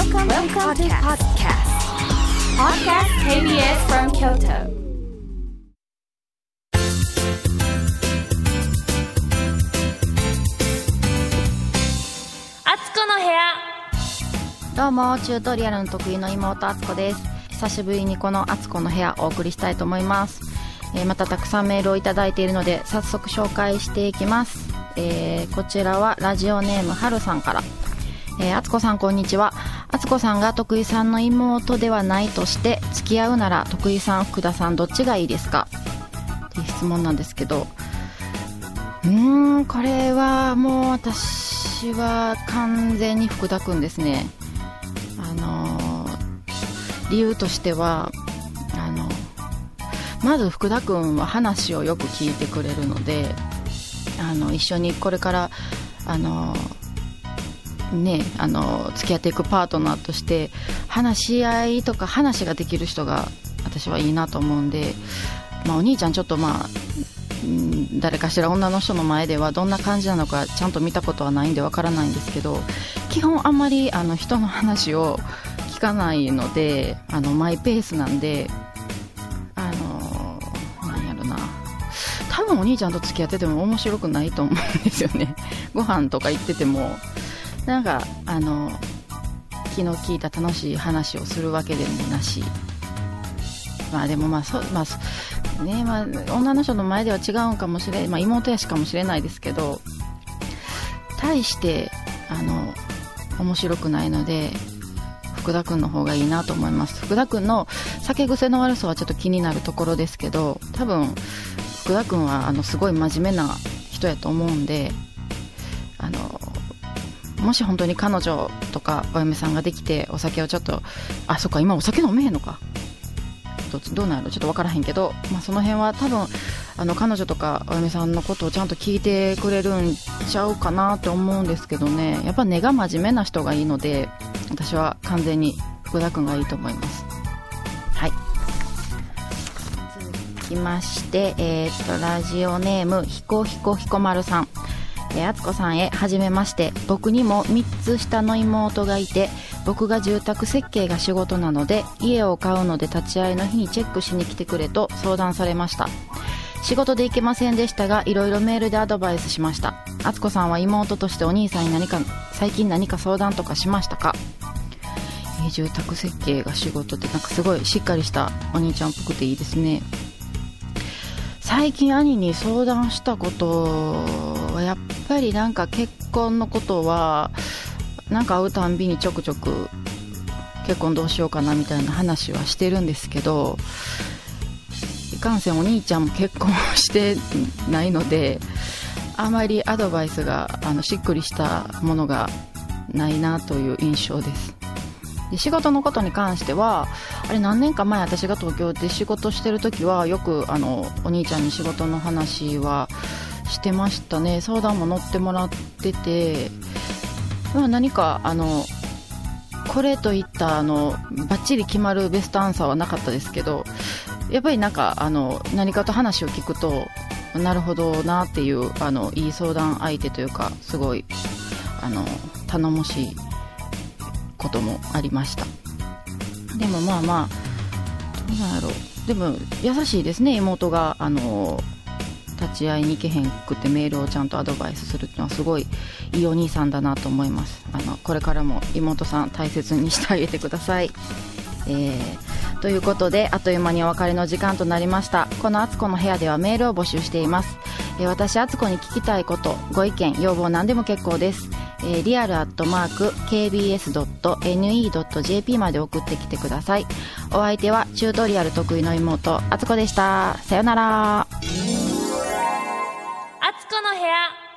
Welcome, Welcome to podcast. Podcast KBS from Kyoto. あつこの部屋。どうもチュートリアルの得意の妹あつこです。久しぶりにこのあつこの部屋お送りしたいと思います、えーまたたくさんメールをいただいているので早速紹介していきます、えーこちらはラジオネームはるさんから。えーあつこさんこんにちはあつこさんが徳井さんの妹ではないとして付き合うなら徳井さん福田さんどっちがいいですか？っていう質問なんですけど。うーんこれはもう私は完全に福田くんですね。あのー理由としてはあのまず福田君は話をよく聞いてくれるのであの一緒にこれからあのねあの付き合っていくパートナーとして話し合いとか話ができる人が私はいいなと思うんで、まあ、お兄ちゃんちょっとまあ誰かしら女の人の前ではどんな感じなのかちゃんと見たことはないんでわからないんですけど基本あんまりあの人の話を聞かないのであのマイペースなんであのなんやろな。多分お兄ちゃんと付き合ってても面白くないと思うんですよね。ご飯とか行ってても。なんかあの気の利いた楽しい話をするわけでもなし。まあでもまあそう、まあねまあ、女の人の前では違うんかもしれん、まあ、妹やしかもしれないですけど対してあの面白くないので福田君の方がいいなと思います。福田君の酒癖の悪さはちょっと気になるところですけど多分福田君はあのすごい真面目な人やと思うんでもし本当に彼女とかお嫁さんができてお酒をちょっとあそっか今お酒飲めへんのか。どどうなるちょっと分からへんけど、まあ、その辺は多分あの彼女とかお嫁さんのことをちゃんと聞いてくれるんちゃうかなって思うんですけどね。やっぱ根が真面目な人がいいので私は完全に福田君がいいと思います。はい。続きまして、えーっとラジオネームひこひこひこまるさん。えーあつこさんへはじめまして。僕にも3つ下の妹がいて僕が住宅設計が仕事なので家を買うので立ち会いの日にチェックしに来てくれと相談されました。仕事で行けませんでしたがいろいろメールでアドバイスしました。あつこさんは妹としてお兄さんに何か最近何か相談とかしましたか？住宅設計が仕事ってなんかすごいしっかりしたお兄ちゃんっぽくていいですね。最近兄に相談したことはやっぱりなんか結婚のことはなんか会うたんびにちょくちょく結婚どうしようかなみたいな話はしてるんですけどいかんせんお兄ちゃんも結婚してないのであまりアドバイスがあのしっくりしたものがないなという印象です。で仕事のことに関してはあれ何年か前私が東京で仕事してる時はよくあのお兄ちゃんに仕事の話はしてましたね。相談も乗ってもらってて、まあ、何かあのこれといったあのバッチリ決まるベストアンサーはなかったですけどやっぱりなんかあの何かと話を聞くとなるほどなっていうあのいい相談相手というかすごいあの頼もしいこともありました。でもまあまあどうなんやろ。うでも優しいですね妹があの立ち会いに行けへんくてメールをちゃんとアドバイスするっていうのはすごいいいお兄さんだなと思います。あのこれからも妹さん大切にしてあげてください。えーということであっという間にお別れの時間となりました。この「あつこの部屋」ではメールを募集しています、えー私あつこに聞きたいことご意見要望何でも結構です、えーリアルアットマーク KBS.NE.JP まで送ってきてください。お相手はチュートリアル得意の妹あつこでした。さよなら。あつこの部屋。